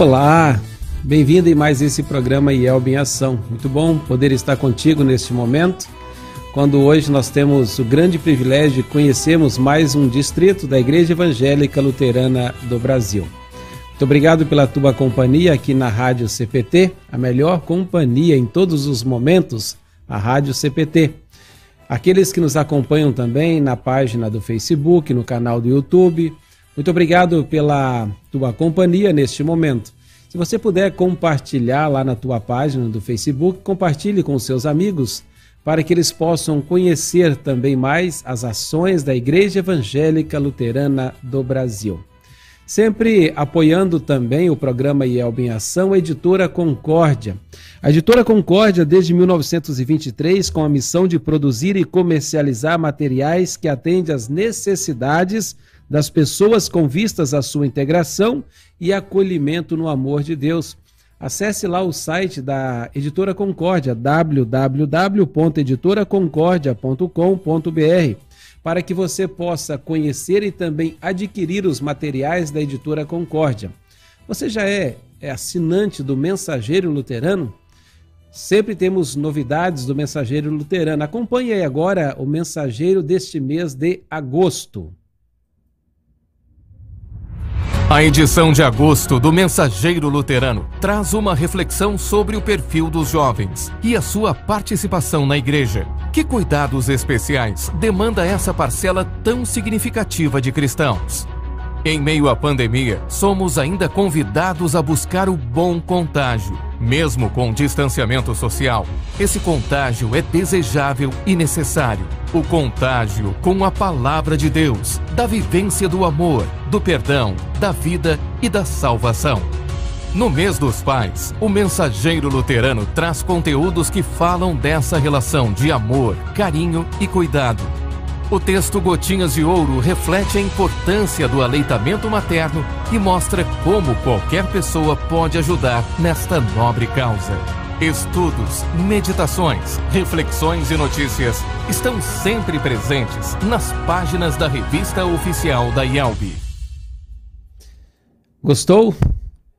Olá, bem-vindo em mais esse programa IELB em Ação. Muito bom poder estar contigo neste momento, quando hoje nós temos o grande privilégio de conhecermos mais um distrito da Igreja Evangélica Luterana do Brasil. Muito obrigado pela tua companhia aqui na Rádio CPT, a melhor companhia em todos os momentos, a Rádio CPT. Aqueles que nos acompanham também na página do Facebook, no canal do YouTube, muito obrigado pela tua companhia neste momento. Se você puder compartilhar lá na tua página do Facebook, compartilhe com seus amigos para que eles possam conhecer também mais as ações da Igreja Evangélica Luterana do Brasil. Sempre apoiando também o programa IELB em Ação, a editora Concórdia. A editora Concórdia, desde 1923, com a missão de produzir e comercializar materiais que atendem às necessidades das pessoas com vistas à sua integração e acolhimento no amor de Deus. Acesse lá o site da Editora Concórdia, www.editoraconcordia.com.br, para que você possa conhecer e também adquirir os materiais da Editora Concórdia. Você já é, é assinante do Mensageiro Luterano? Sempre temos novidades do Mensageiro Luterano. Acompanhe aí agora o Mensageiro deste mês de agosto. A edição de agosto do Mensageiro Luterano traz uma reflexão sobre o perfil dos jovens e a sua participação na igreja. Que cuidados especiais demanda essa parcela tão significativa de cristãos? Em meio à pandemia, somos ainda convidados a buscar o bom contágio. Mesmo com distanciamento social, esse contágio é desejável e necessário. O contágio com a palavra de Deus, da vivência do amor, do perdão, da vida e da salvação. No mês dos pais, o mensageiro luterano traz conteúdos que falam dessa relação de amor, carinho e cuidado o texto Gotinhas de Ouro reflete a importância do aleitamento materno e mostra como qualquer pessoa pode ajudar nesta nobre causa. Estudos, meditações, reflexões e notícias estão sempre presentes nas páginas da revista oficial da IELB. Gostou?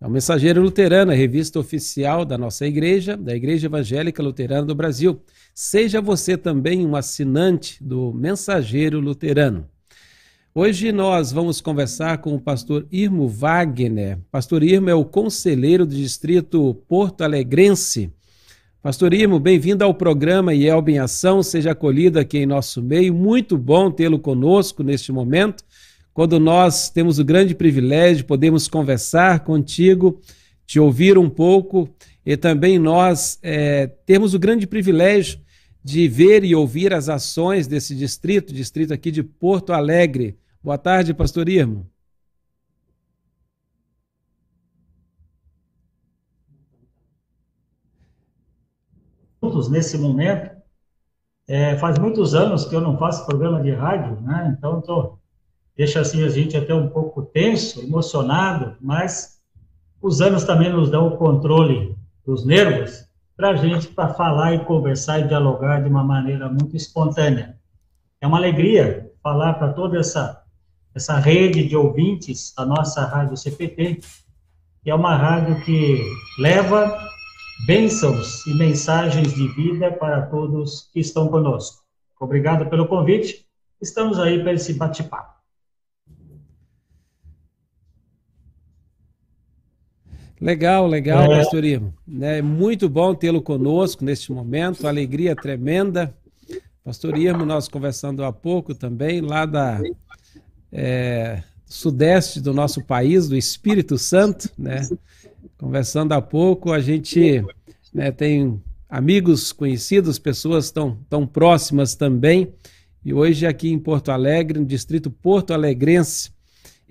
É o Mensageiro Luterano, a revista oficial da nossa igreja, da Igreja Evangélica Luterana do Brasil. Seja você também um assinante do Mensageiro Luterano. Hoje nós vamos conversar com o pastor Irmo Wagner. Pastor Irmo é o conselheiro do distrito Porto Alegrense. Pastor Irmo, bem-vindo ao programa IELB em Ação, seja acolhido aqui em nosso meio. Muito bom tê-lo conosco neste momento quando nós temos o grande privilégio de podermos conversar contigo, te ouvir um pouco e também nós é, temos o grande privilégio de ver e ouvir as ações desse distrito, distrito aqui de Porto Alegre. Boa tarde, pastor Irmo. Nesse momento, é, faz muitos anos que eu não faço programa de rádio, né? Então, estou deixa assim a gente até um pouco tenso, emocionado, mas os anos também nos dão o controle dos nervos para a gente para falar e conversar e dialogar de uma maneira muito espontânea. É uma alegria falar para toda essa essa rede de ouvintes da nossa rádio CPT, que é uma rádio que leva bênçãos e mensagens de vida para todos que estão conosco. Obrigado pelo convite. Estamos aí para esse bate-papo. Legal, legal, é. pastor Irmo. É muito bom tê-lo conosco neste momento, alegria tremenda. Pastor Irmo, nós conversando há pouco também, lá da é, sudeste do nosso país, do Espírito Santo, né? Conversando há pouco, a gente né, tem amigos conhecidos, pessoas tão, tão próximas também. E hoje aqui em Porto Alegre, no distrito Porto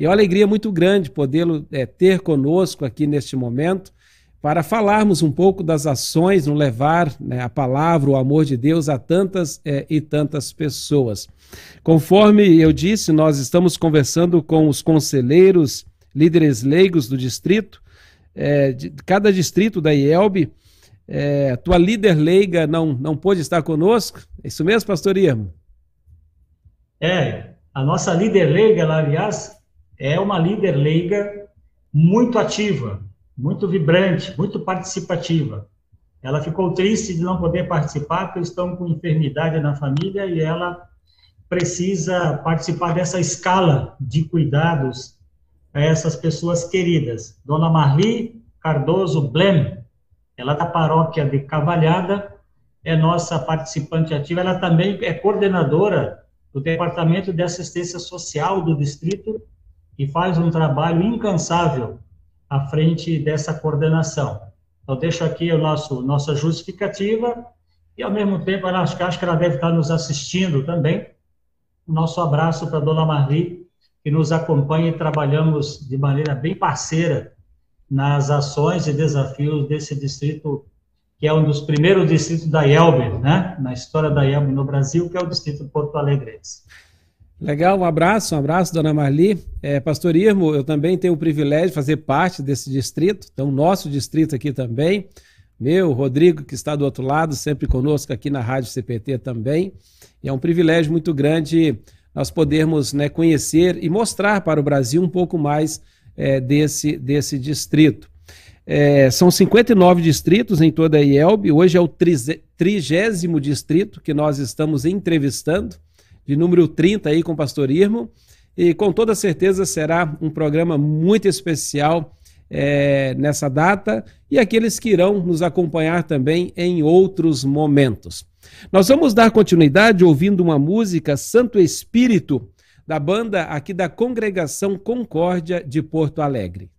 Alegrense, é uma alegria muito grande podê-lo é, ter conosco aqui neste momento para falarmos um pouco das ações no levar né, a palavra, o amor de Deus a tantas é, e tantas pessoas. Conforme eu disse, nós estamos conversando com os conselheiros, líderes leigos do distrito, é, de cada distrito da IELB. É, tua líder leiga não, não pôde estar conosco? É isso mesmo, pastor Irmo? É, a nossa líder leiga, ela, aliás, é uma líder leiga muito ativa, muito vibrante, muito participativa. Ela ficou triste de não poder participar, porque estão com enfermidade na família e ela precisa participar dessa escala de cuidados a essas pessoas queridas. Dona Marli Cardoso Blem, ela da paróquia de Cavalhada, é nossa participante ativa, ela também é coordenadora do Departamento de Assistência Social do Distrito e faz um trabalho incansável à frente dessa coordenação. Então, deixo aqui o nosso, nossa justificativa e, ao mesmo tempo, acho acho que ela deve estar nos assistindo também. Nosso abraço para a dona Marli, que nos acompanha e trabalhamos de maneira bem parceira nas ações e desafios desse distrito, que é um dos primeiros distritos da IELB, né? na história da IELB no Brasil, que é o distrito Porto Alegre. Legal, um abraço, um abraço, dona Marli. É, Pastor Irmo, eu também tenho o privilégio de fazer parte desse distrito, então, nosso distrito aqui também. Meu, Rodrigo, que está do outro lado, sempre conosco aqui na Rádio CPT também. E é um privilégio muito grande nós podermos né, conhecer e mostrar para o Brasil um pouco mais é, desse, desse distrito. É, são 59 distritos em toda a IELB, hoje é o trigésimo distrito que nós estamos entrevistando de número 30 aí com o pastor Irmo. E com toda certeza será um programa muito especial é, nessa data e aqueles que irão nos acompanhar também em outros momentos. Nós vamos dar continuidade ouvindo uma música Santo Espírito, da banda aqui da Congregação Concórdia de Porto Alegre.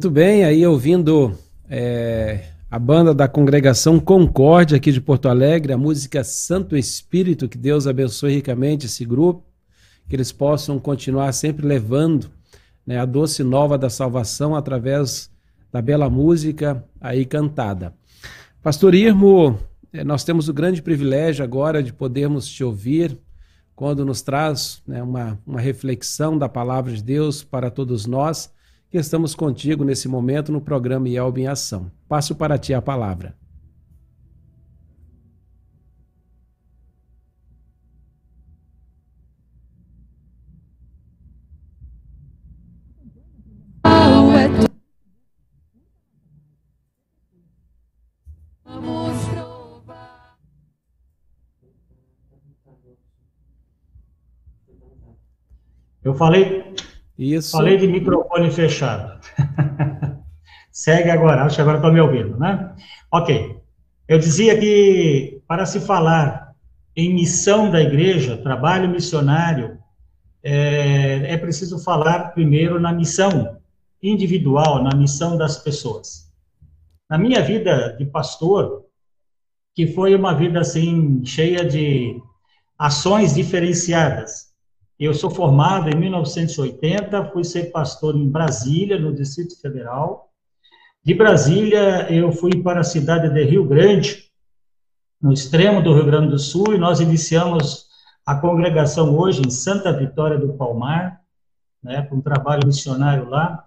Muito bem, aí ouvindo é, a banda da congregação Concórdia aqui de Porto Alegre, a música Santo Espírito, que Deus abençoe ricamente esse grupo, que eles possam continuar sempre levando né, a doce nova da salvação através da bela música aí cantada. Pastor Irmo, eh, nós temos o grande privilégio agora de podermos te ouvir quando nos traz né, uma, uma reflexão da palavra de Deus para todos nós que estamos contigo nesse momento no programa IELB em Ação. Passo para ti a palavra. Eu falei, Isso. falei de microfone fechado. Segue agora, acho que agora estou me ouvindo, né? Ok. Eu dizia que para se falar em missão da igreja, trabalho missionário, é, é preciso falar primeiro na missão individual, na missão das pessoas. Na minha vida de pastor, que foi uma vida assim cheia de ações diferenciadas, eu sou formado em 1980, fui ser pastor em Brasília, no Distrito Federal. De Brasília, eu fui para a cidade de Rio Grande, no extremo do Rio Grande do Sul, e nós iniciamos a congregação hoje em Santa Vitória do Palmar, né, com um trabalho missionário lá.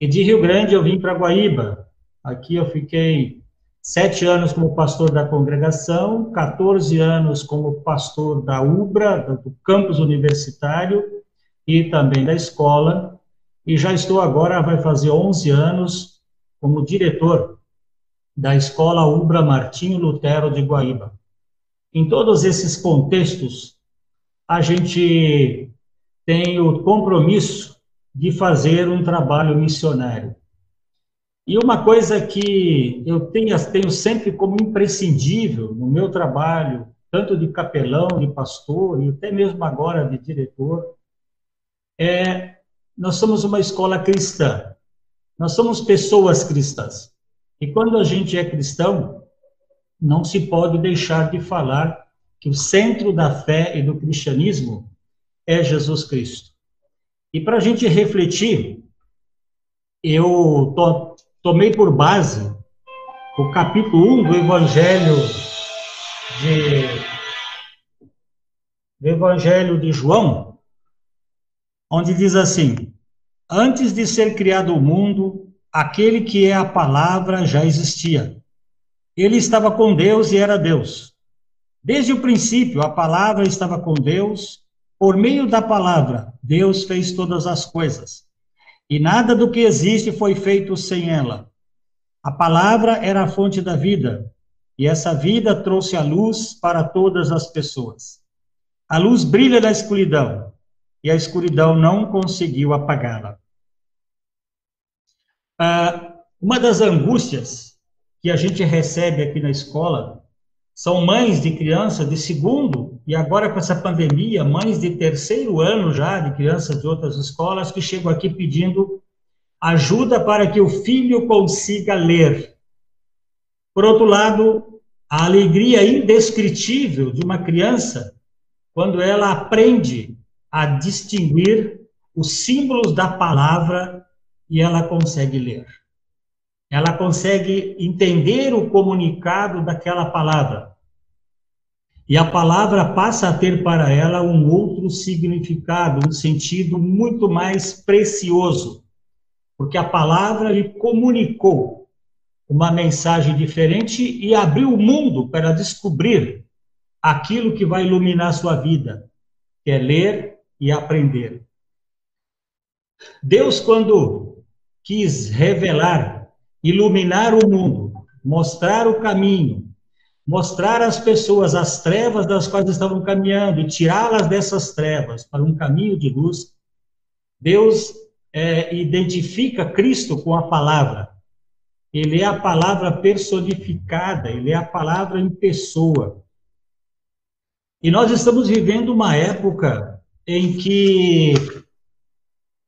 E de Rio Grande eu vim para Guaíba. Aqui eu fiquei sete anos como pastor da congregação, 14 anos como pastor da UBRA, do campus universitário e também da escola, e já estou agora, vai fazer 11 anos, como diretor da Escola UBRA Martinho Lutero de Guaíba. Em todos esses contextos, a gente tem o compromisso de fazer um trabalho missionário. E uma coisa que eu tenho, tenho sempre como imprescindível no meu trabalho, tanto de capelão, de pastor, e até mesmo agora de diretor, é nós somos uma escola cristã. Nós somos pessoas cristãs. E quando a gente é cristão, não se pode deixar de falar que o centro da fé e do cristianismo é Jesus Cristo. E para a gente refletir, eu tô, tomei por base o capítulo 1 do Evangelho de, do Evangelho de João, onde diz assim: Antes de ser criado o mundo, aquele que é a palavra já existia. Ele estava com Deus e era Deus. Desde o princípio, a palavra estava com Deus. Por meio da palavra, Deus fez todas as coisas e nada do que existe foi feito sem ela. A palavra era a fonte da vida, e essa vida trouxe a luz para todas as pessoas. A luz brilha na escuridão, e a escuridão não conseguiu apagá-la. Ah, uma das angústias que a gente recebe aqui na escola são mães de crianças de segundo, e agora com essa pandemia, mães de terceiro ano já, de crianças de outras escolas, que chegam aqui pedindo ajuda para que o filho consiga ler. Por outro lado, a alegria indescritível de uma criança quando ela aprende a distinguir os símbolos da palavra e ela consegue ler ela consegue entender o comunicado daquela palavra. E a palavra passa a ter para ela um outro significado, um sentido muito mais precioso, porque a palavra lhe comunicou uma mensagem diferente e abriu o mundo para descobrir aquilo que vai iluminar sua vida, que é ler e aprender. Deus, quando quis revelar iluminar o mundo, mostrar o caminho, mostrar às pessoas as trevas das quais estavam caminhando e tirá-las dessas trevas para um caminho de luz, Deus é, identifica Cristo com a palavra. Ele é a palavra personificada, ele é a palavra em pessoa. E nós estamos vivendo uma época em que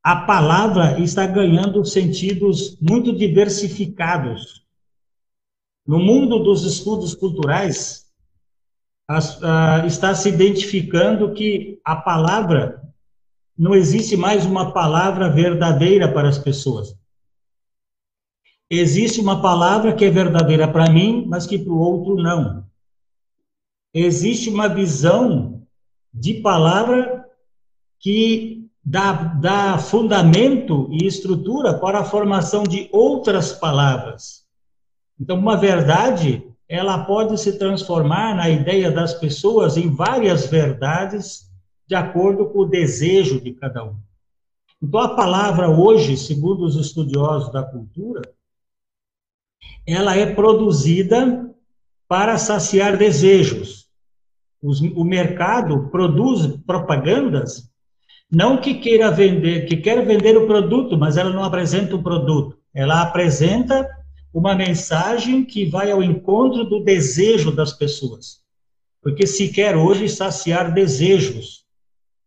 a palavra está ganhando sentidos muito diversificados. No mundo dos estudos culturais, está se identificando que a palavra não existe mais uma palavra verdadeira para as pessoas. Existe uma palavra que é verdadeira para mim, mas que para o outro não. Existe uma visão de palavra que dá, dá fundamento e estrutura para a formação de outras palavras. Então, uma verdade, ela pode se transformar na ideia das pessoas em várias verdades de acordo com o desejo de cada um. Então, a palavra hoje, segundo os estudiosos da cultura, ela é produzida para saciar desejos. Os, o mercado produz propagandas não que queira vender, que quer vender o produto, mas ela não apresenta o produto. Ela apresenta uma mensagem que vai ao encontro do desejo das pessoas. Porque se quer hoje saciar desejos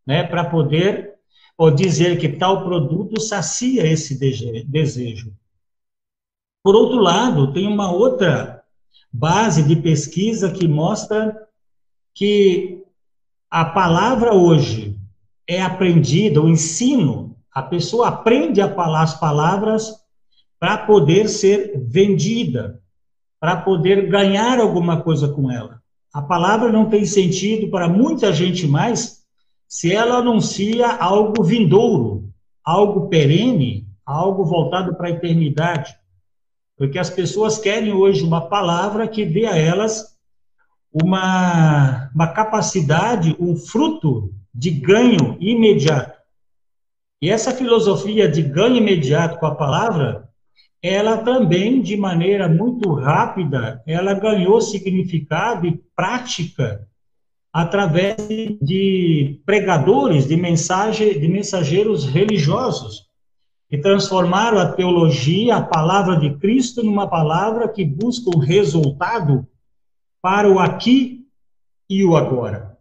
né, para poder ou dizer que tal produto sacia esse desejo. Por outro lado, tem uma outra base de pesquisa que mostra que a palavra hoje é aprendida, o ensino, a pessoa aprende a falar as palavras para poder ser vendida, para poder ganhar alguma coisa com ela. A palavra não tem sentido para muita gente mais se ela anuncia algo vindouro, algo perene, algo voltado para a eternidade. Porque as pessoas querem hoje uma palavra que dê a elas uma, uma capacidade, um fruto de ganho imediato. E essa filosofia de ganho imediato com a palavra, ela também, de maneira muito rápida, ela ganhou significado e prática através de pregadores, de, mensagem, de mensageiros religiosos, que transformaram a teologia, a palavra de Cristo, numa palavra que busca o resultado para o aqui e o agora.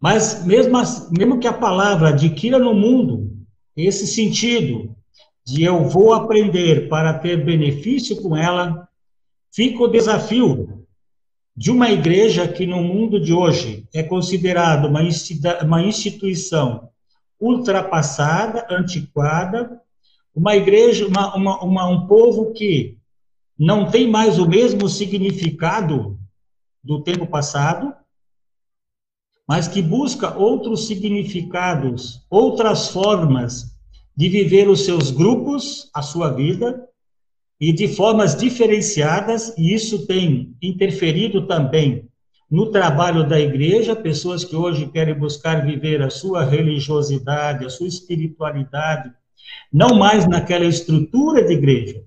Mas mesmo, mesmo que a palavra adquira no mundo esse sentido de eu vou aprender para ter benefício com ela, fica o desafio de uma igreja que no mundo de hoje é considerada uma, instituição ultrapassada, antiquada, uma igreja, uma, uma, uma, um povo que não tem mais o mesmo significado do tempo passado, mas que busca outros significados, outras formas de viver os seus grupos, a sua vida, e de formas diferenciadas, e isso tem interferido também no trabalho da igreja, pessoas que hoje querem buscar viver a sua religiosidade, a sua espiritualidade, não mais naquela estrutura de igreja.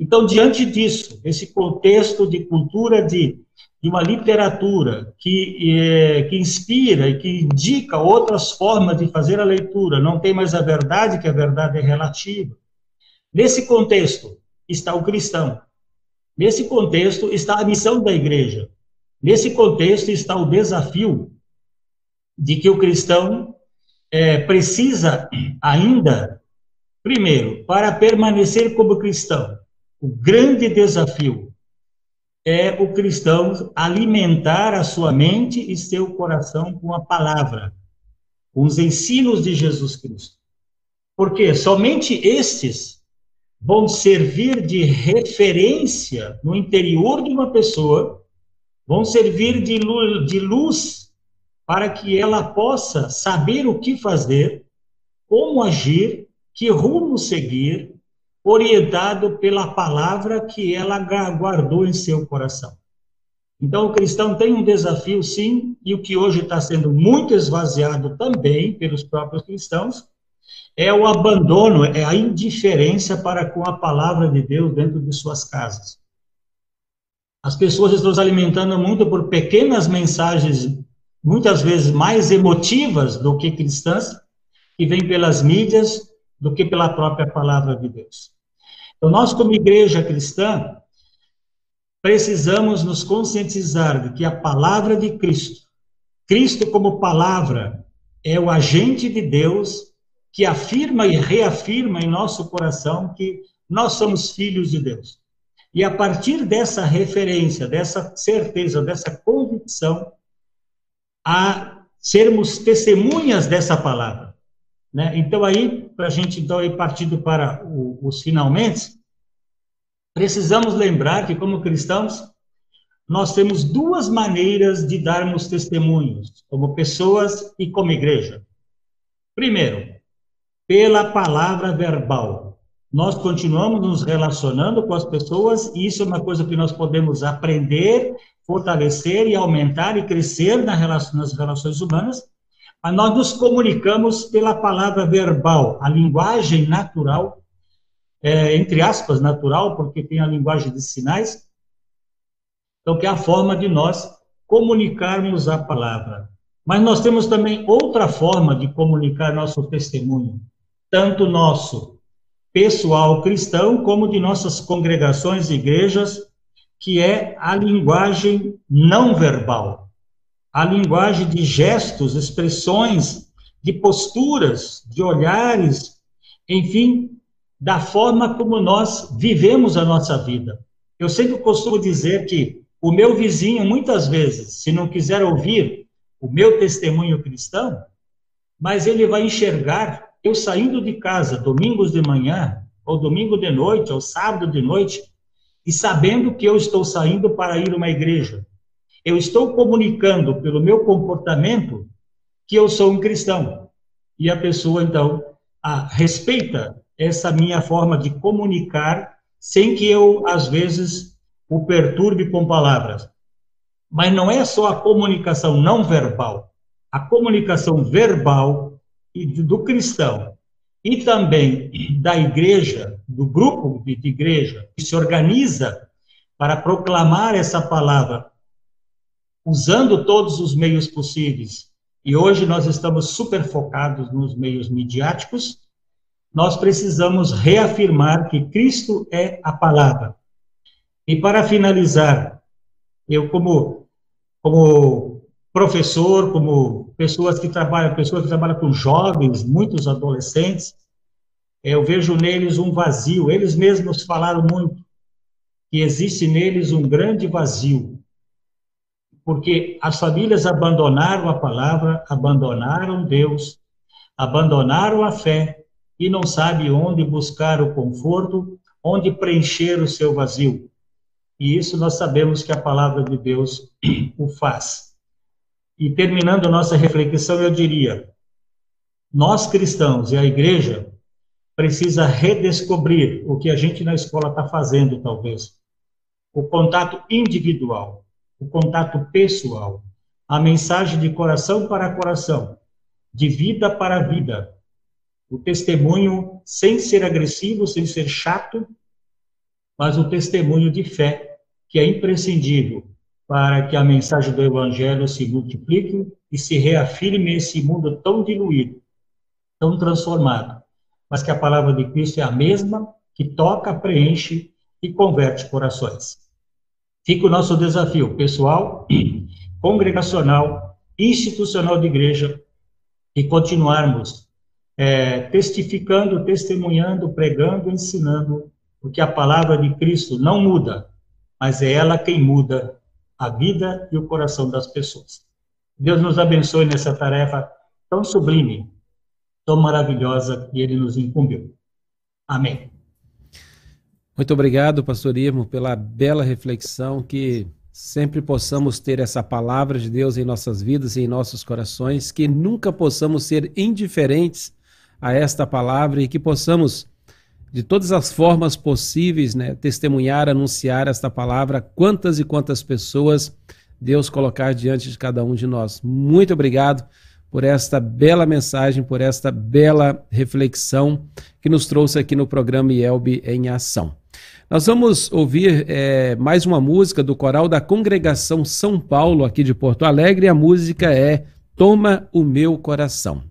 Então, diante disso, esse contexto de cultura de, de uma literatura que, é, que inspira e que indica outras formas de fazer a leitura, não tem mais a verdade, que a verdade é relativa. Nesse contexto, está o cristão. Nesse contexto está a missão da igreja. Nesse contexto está o desafio de que o cristão é, precisa ainda, primeiro, para permanecer como cristão, o grande desafio é o cristão alimentar a sua mente e seu coração com a palavra, com os ensinos de Jesus Cristo. Porque somente estes vão servir de referência no interior de uma pessoa, vão servir de luz, de luz para que ela possa saber o que fazer, como agir, que rumo seguir, orientado pela palavra que ela guardou em seu coração. Então, o cristão tem um desafio, sim, e o que hoje está sendo muito esvaziado também pelos próprios cristãos, é o abandono, é a indiferença para com a palavra de Deus dentro de suas casas. As pessoas estão se alimentando muito por pequenas mensagens, muitas vezes mais emotivas do que cristãs, que vêm pelas mídias do que pela própria palavra de Deus. Então, nós, como igreja cristã, precisamos nos conscientizar de que a palavra de Cristo, Cristo como palavra, é o agente de Deus que afirma e reafirma em nosso coração que nós somos filhos de Deus. E a partir dessa referência, dessa certeza, dessa convicção, a sermos testemunhas dessa palavra. Né? Então, aí, para a gente então, ir partindo para os finalmente, precisamos lembrar que, como cristãos, nós temos duas maneiras de darmos testemunhos, como pessoas e como igreja. Primeiro, pela palavra verbal. Nós continuamos nos relacionando com as pessoas e isso é uma coisa que nós podemos aprender, fortalecer e aumentar e crescer nas relações humanas, mas nós nos comunicamos pela palavra verbal, a linguagem natural, é, entre aspas, natural, porque tem a linguagem de sinais, então que é a forma de nós comunicarmos a palavra. Mas nós temos também outra forma de comunicar nosso testemunho, tanto nosso pessoal cristão, como de nossas congregações e igrejas, que é a linguagem não verbal, a linguagem de gestos, expressões, de posturas, de olhares, enfim, da forma como nós vivemos a nossa vida. Eu sempre costumo dizer que o meu vizinho, muitas vezes, se não quiser ouvir o meu testemunho cristão, mas ele vai enxergar eu saindo de casa domingos de manhã, ou domingo de noite, ou sábado de noite, e sabendo que eu estou saindo para ir a uma igreja. Eu estou comunicando pelo meu comportamento que eu sou um cristão. E a pessoa, então, a, respeita essa minha forma de comunicar, sem que eu, às vezes, o perturbe com palavras. Mas não é só a comunicação não verbal. A comunicação verbal do cristão e também da igreja, do grupo de igreja, que se organiza para proclamar essa palavra, usando todos os meios possíveis. E hoje nós estamos super focados nos meios midiáticos. Nós precisamos reafirmar que Cristo é a palavra. E para finalizar, eu como como professor, como pessoas que trabalham, pessoas que trabalham com jovens, muitos adolescentes, eu vejo neles um vazio. Eles mesmos falaram muito que existe neles um grande vazio, porque as famílias abandonaram a palavra, abandonaram Deus, abandonaram a fé e não sabem onde buscar o conforto, onde preencher o seu vazio. E isso nós sabemos que a palavra de Deus o faz. E terminando nossa reflexão, eu diria: nós cristãos e a igreja precisa redescobrir o que a gente na escola está fazendo, talvez. O contato individual, o contato pessoal, a mensagem de coração para coração, de vida para vida, o testemunho sem ser agressivo, sem ser chato, mas o testemunho de fé, que é imprescindível para que a mensagem do Evangelho se multiplique e se reafirme esse mundo tão diluído, tão transformado, mas que a palavra de Cristo é a mesma, que toca, preenche e converte corações. Fica o nosso desafio pessoal, congregacional, institucional de igreja, e continuarmos é, testificando, testemunhando, pregando, ensinando, porque a palavra de Cristo não muda, mas é ela quem muda a vida e o coração das pessoas. Deus nos abençoe nessa tarefa tão sublime, tão maravilhosa que Ele nos incumbiu. Amém. Muito obrigado, pastor Irmo, pela bela reflexão, que sempre possamos ter essa palavra de Deus em nossas vidas e em nossos corações, que nunca possamos ser indiferentes a esta palavra e que possamos de todas as formas possíveis, né, testemunhar, anunciar esta palavra, quantas e quantas pessoas Deus colocar diante de cada um de nós. Muito obrigado por esta bela mensagem, por esta bela reflexão que nos trouxe aqui no programa IELB em Ação. Nós vamos ouvir é, mais uma música do coral da Congregação São Paulo, aqui de Porto Alegre, a música é Toma o Meu Coração.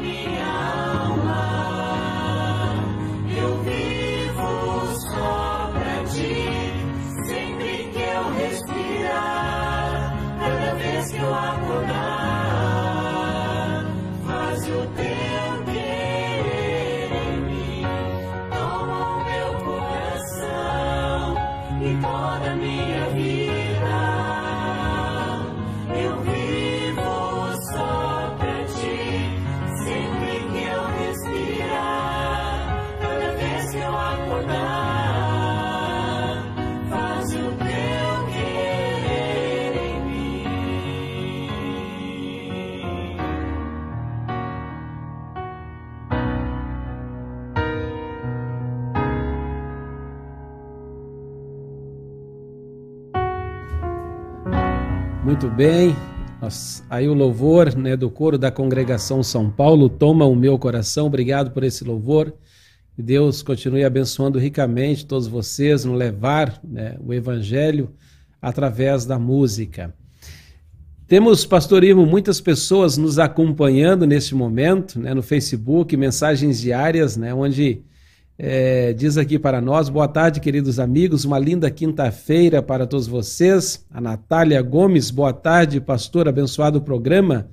money. Muito bem. Aí o louvor né, do coro da congregação São Paulo toma o meu coração. Obrigado por esse louvor. Que Deus continue abençoando ricamente todos vocês no levar né, o evangelho através da música. Temos, pastor Irmo, muitas pessoas nos acompanhando neste momento, né, no Facebook, mensagens diárias, né, onde é, diz aqui para nós, boa tarde, queridos amigos, uma linda quinta-feira para todos vocês. A Natália Gomes, boa tarde, pastor, abençoado o programa.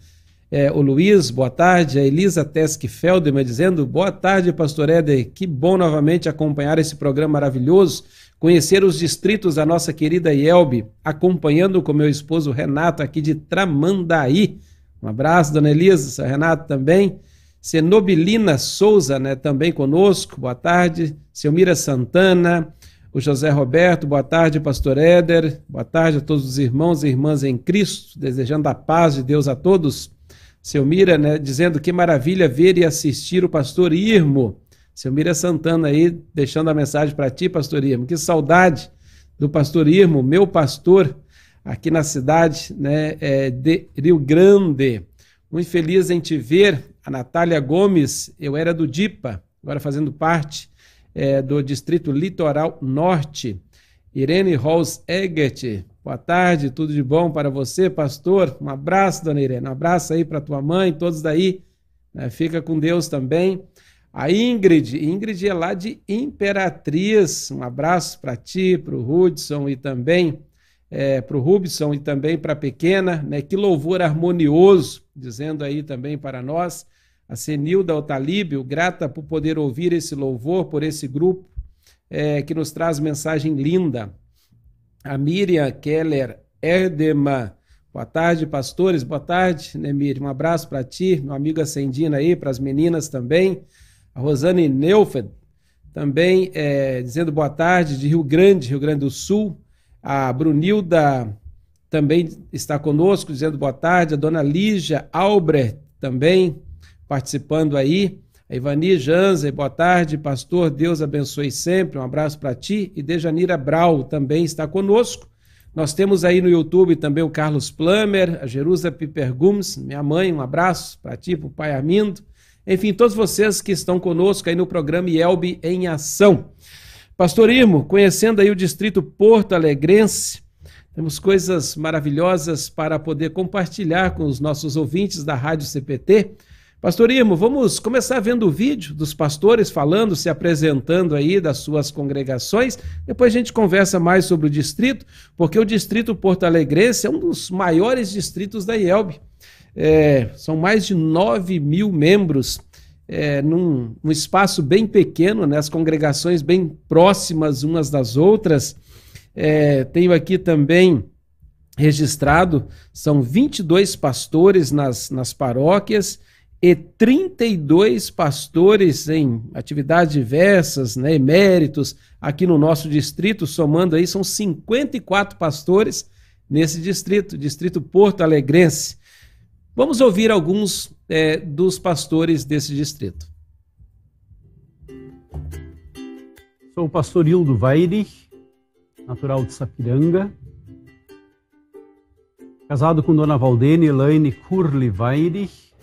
É, o Luiz, boa tarde. A Elisa Tesk Feldman dizendo, boa tarde, pastor Éder, que bom novamente acompanhar esse programa maravilhoso, conhecer os distritos da nossa querida Ielbe, acompanhando com meu esposo Renato aqui de Tramandaí. Um abraço, dona Elisa, Renato também. Senobilina Souza, né, também conosco, boa tarde. Selmira Santana, o José Roberto, boa tarde, pastor Éder, boa tarde a todos os irmãos e irmãs em Cristo, desejando a paz de Deus a todos. Selmira, né, dizendo que maravilha ver e assistir o pastor Irmo. Selmira Santana aí, deixando a mensagem para ti, pastor Irmo. Que saudade do pastor Irmo, meu pastor, aqui na cidade né, é, de Rio Grande. Muito feliz em te ver a Natália Gomes, eu era do DIPA, agora fazendo parte é, do Distrito Litoral Norte. Irene Rose Egert, boa tarde, tudo de bom para você, pastor? Um abraço, dona Irene, um abraço aí para tua mãe, todos daí, né? fica com Deus também. A Ingrid, Ingrid é lá de Imperatriz, um abraço para ti, para o Hudson e também é, para o Rubson e também para a pequena, né? Que louvor harmonioso, dizendo aí também para nós a Senilda Otalíbio, grata por poder ouvir esse louvor, por esse grupo é, que nos traz mensagem linda. A Miriam Keller Erdema, boa tarde, pastores, boa tarde, né, Miriam? Um abraço para ti, meu amigo Ascendina aí, para as meninas também. A Rosane Neufeld, também é, dizendo boa tarde, de Rio Grande, Rio Grande do Sul. A Brunilda também está conosco, dizendo boa tarde. A dona Lígia Albrecht também participando aí. A Ivani Janzer, boa tarde, pastor, Deus abençoe sempre, um abraço para ti. E Dejanira Brau também está conosco. Nós temos aí no YouTube também o Carlos Plummer, a Jerusa Pipergums, minha mãe, um abraço para ti, para o pai Armindo. Enfim, todos vocês que estão conosco aí no programa IELB em Ação. Pastor Irmo, conhecendo aí o distrito Porto Alegrense, temos coisas maravilhosas para poder compartilhar com os nossos ouvintes da Rádio CPT. Pastor Irmo, vamos começar vendo o vídeo dos pastores falando, se apresentando aí das suas congregações. Depois a gente conversa mais sobre o distrito, porque o distrito Porto Alegrense é um dos maiores distritos da IELB. É, são mais de 9 mil membros é, num, num, espaço bem pequeno, né, as congregações bem próximas umas das outras. É, tenho aqui também registrado, são 22 pastores nas, nas paróquias e 32 pastores em atividades diversas, né, eméritos, aqui no nosso distrito, somando aí, são 54 pastores nesse distrito, distrito Porto Alegrense. Vamos ouvir alguns é, dos pastores desse distrito. Sou o pastor Hildo Weirich, natural de Sapiranga, casado com dona Valdene Elaine Curli Weirich,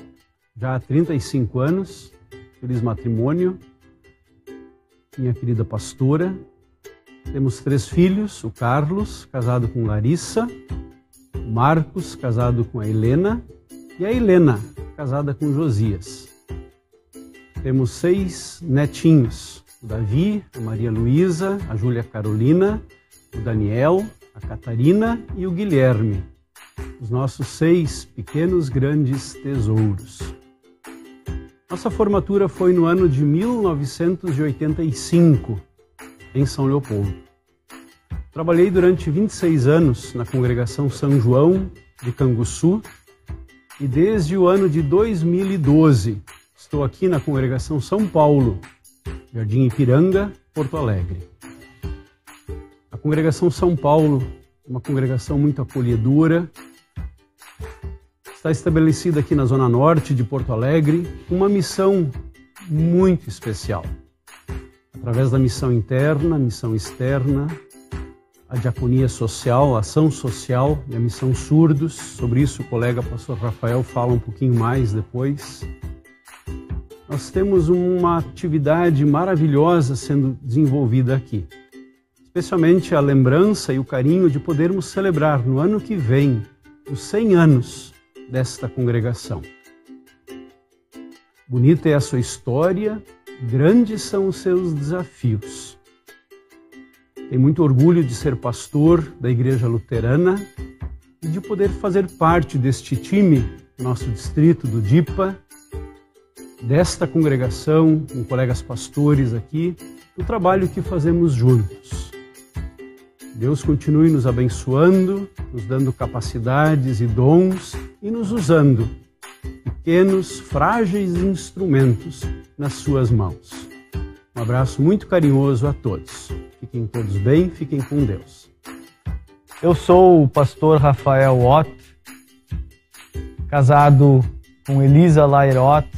já há 35 anos, feliz matrimônio, minha querida pastora. Temos três filhos: o Carlos, casado com Larissa, o Marcos, casado com a Helena, e a Helena, casada com Josias. Temos seis netinhos: o Davi, a Maria Luísa, a Júlia Carolina, o Daniel, a Catarina e o Guilherme. Os nossos seis pequenos grandes tesouros. Nossa formatura foi no ano de 1985, em São Leopoldo. Trabalhei durante 26 anos na congregação São João de Canguçu e desde o ano de 2012 estou aqui na congregação São Paulo, Jardim Ipiranga, Porto Alegre. A congregação São Paulo uma congregação muito acolhedora, está estabelecida aqui na zona norte de Porto Alegre, uma missão muito especial. Através da missão interna, missão externa, a diaconia social, a ação social e a missão surdos. Sobre isso o colega pastor Rafael fala um pouquinho mais depois. Nós temos uma atividade maravilhosa sendo desenvolvida aqui. Especialmente a lembrança e o carinho de podermos celebrar no ano que vem os 100 anos desta congregação. Bonita é a sua história, grandes são os seus desafios. Tenho muito orgulho de ser pastor da Igreja Luterana e de poder fazer parte deste time nosso distrito, do DIPA, desta congregação, com colegas pastores aqui, do trabalho que fazemos juntos. Deus continue nos abençoando, nos dando capacidades e dons e nos usando, pequenos, frágeis instrumentos nas suas mãos. Um abraço muito carinhoso a todos. Fiquem todos bem, fiquem com Deus. Eu sou o pastor Rafael Ott, casado com Elisa Lairot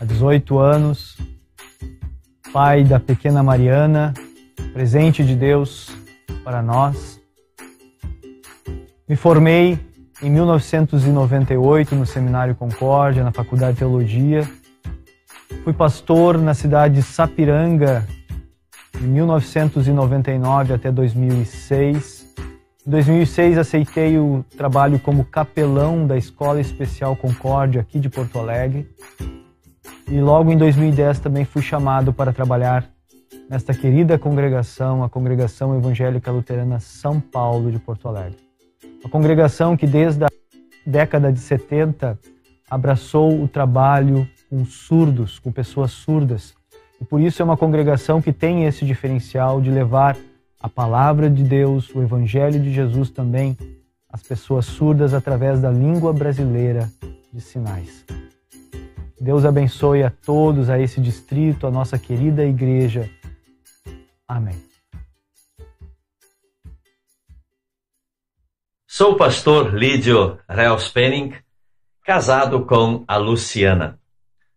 há 18 anos, pai da pequena Mariana, presente de Deus para nós. Me formei em 1998 no Seminário Concórdia, na Faculdade de Teologia. Fui pastor na cidade de Sapiranga, de 1999 até 2006. Em 2006 aceitei o trabalho como capelão da Escola Especial Concórdia aqui de Porto Alegre. E logo em 2010 também fui chamado para trabalhar nesta querida congregação, a Congregação Evangélica Luterana São Paulo de Porto Alegre. Uma congregação que desde a década de 70 abraçou o trabalho com surdos, com pessoas surdas, e por isso é uma congregação que tem esse diferencial de levar a palavra de Deus, o Evangelho de Jesus também às pessoas surdas através da língua brasileira de sinais. Deus abençoe a todos, a esse distrito, a nossa querida igreja. Amém. Sou o pastor Lídio Reuspenning, casado com a Luciana.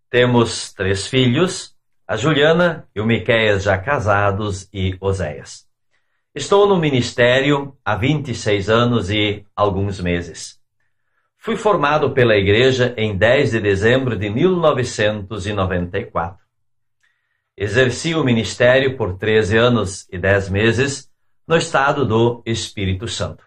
Temos três filhos, a Juliana e o Miqueias já casados e Oséias. Estou no ministério há 26 anos e alguns meses. Fui formado pela igreja em 10 de dezembro de 1994. Exerci o ministério por 13 anos e 10 meses no estado do Espírito Santo.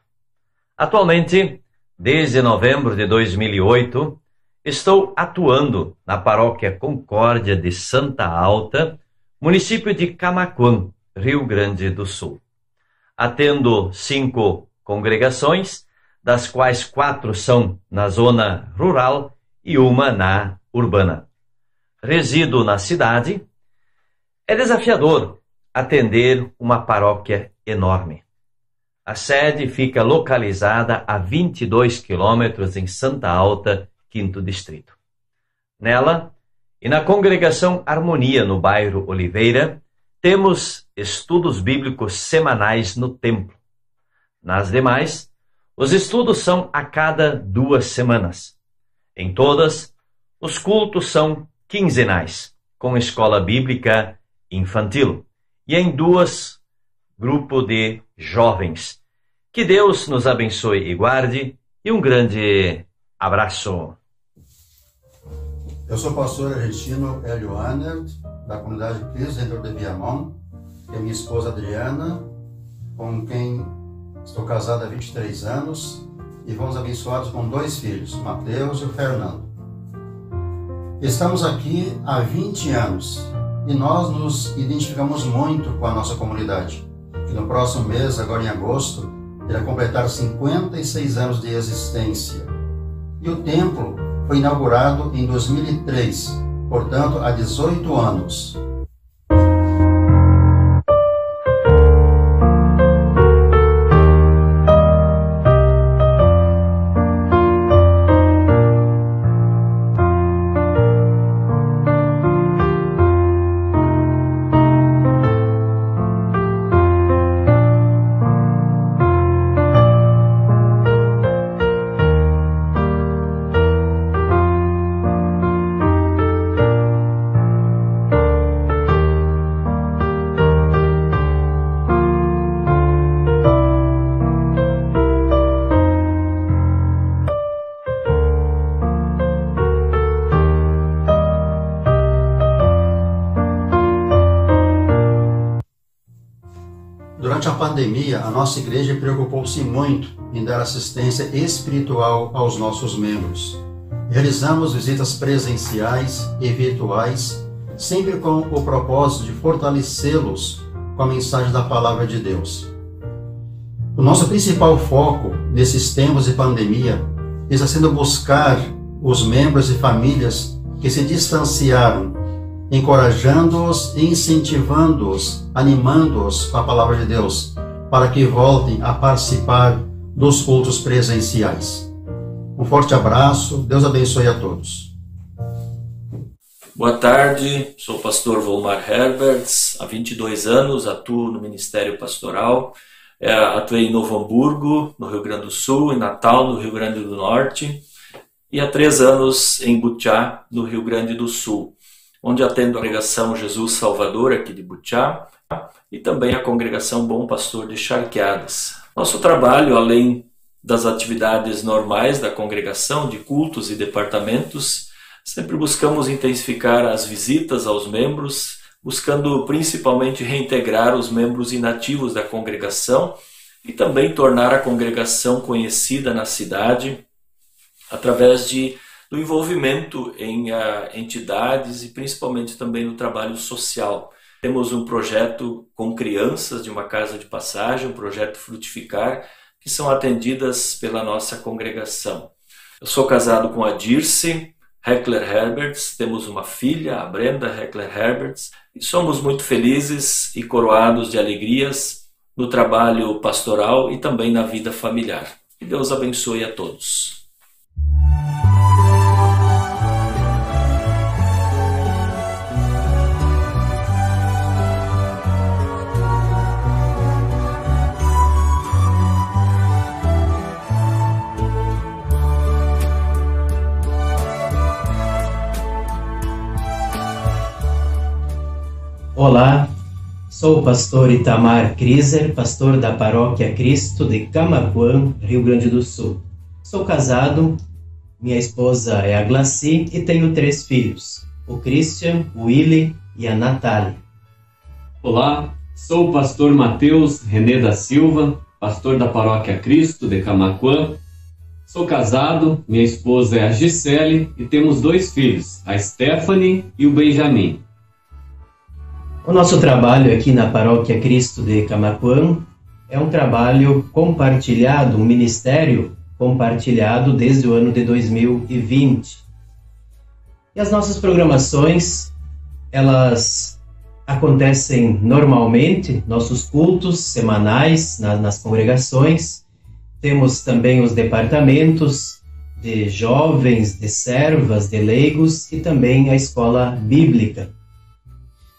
Atualmente, desde novembro de 2008, Estou atuando na paróquia Concórdia de Santa Alta, município de Camaquã, Rio Grande do Sul. Atendo cinco congregações, das quais quatro são na zona rural e uma na urbana. Resido na cidade. É desafiador atender uma paróquia enorme. A sede fica localizada a 22 quilômetros em Santa Alta, quinto distrito. Nela e na congregação Harmonia, no bairro Oliveira, temos estudos bíblicos semanais no templo. Nas demais, os estudos são a cada duas semanas. Em todas, os cultos são quinzenais, com escola bíblica infantil, e em duas, grupo de jovens. Que Deus nos abençoe e guarde, e um grande abraço. Eu sou o pastor argentino Hélio Anert, da comunidade Cristo dentro de Viamão, e a minha esposa Adriana, com quem estou casado há 23 anos, e fomos abençoados com dois filhos, Mateus e o Fernando. Estamos aqui há 20 anos e nós nos identificamos muito com a nossa comunidade, que no próximo mês, agora em agosto, irá completar 56 anos de existência. E o templo foi inaugurado em 2003, portanto há 18 anos. Nossa igreja preocupou-se muito em dar assistência espiritual aos nossos membros. Realizamos visitas presenciais e virtuais, sempre com o propósito de fortalecê-los com a mensagem da palavra de Deus. O nosso principal foco nesses tempos de pandemia está sendo buscar os membros e famílias que se distanciaram, encorajando-os e incentivando-os, animando-os com a palavra de Deus, para que voltem a participar dos cultos presenciais. Um forte abraço, Deus abençoe a todos. Boa tarde, sou o pastor Volmar Herberts, há 22 anos atuo no Ministério Pastoral, é, atuei em Novo Hamburgo, no Rio Grande do Sul, em Natal, no Rio Grande do Norte, e há três anos em Butiá, no Rio Grande do Sul, onde atendo a congregação Jesus Salvador aqui de Butiá e também a congregação Bom Pastor de Charqueadas. Nosso trabalho, além das atividades normais da congregação, de cultos e departamentos, sempre buscamos intensificar as visitas aos membros, buscando principalmente reintegrar os membros inativos da congregação e também tornar a congregação conhecida na cidade através de, do envolvimento em uh, entidades e principalmente também no trabalho social. Temos um projeto com crianças de uma casa de passagem, um projeto Frutificar, que são atendidas pela nossa congregação. Eu sou casado com a Dirce Heckler Herberts, temos uma filha, a Brenda Heckler Herberts, e somos muito felizes e coroados de alegrias no trabalho pastoral e também na vida familiar. Que Deus abençoe a todos. Olá, sou o pastor Itamar Kriser, pastor da Paróquia Cristo de Camacuã, Rio Grande do Sul. Sou casado, minha esposa é a Glaci e tenho três filhos, o Christian, o Willy e a Natália. Olá, sou o pastor Mateus René da Silva, pastor da Paróquia Cristo de Camacuã. Sou casado, minha esposa é a Gisele e temos dois filhos, a Stephanie e o Benjamin. O nosso trabalho aqui na Paróquia Cristo de Camacuã é um trabalho compartilhado, um ministério compartilhado desde o ano de 2020. E as nossas programações, elas acontecem normalmente, nossos cultos semanais nas, nas congregações. Temos também os departamentos de jovens, de servas, de leigos e também a escola bíblica.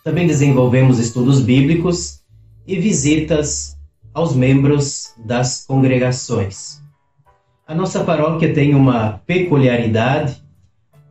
Também desenvolvemos estudos bíblicos e visitas aos membros das congregações. A nossa paróquia tem uma peculiaridade,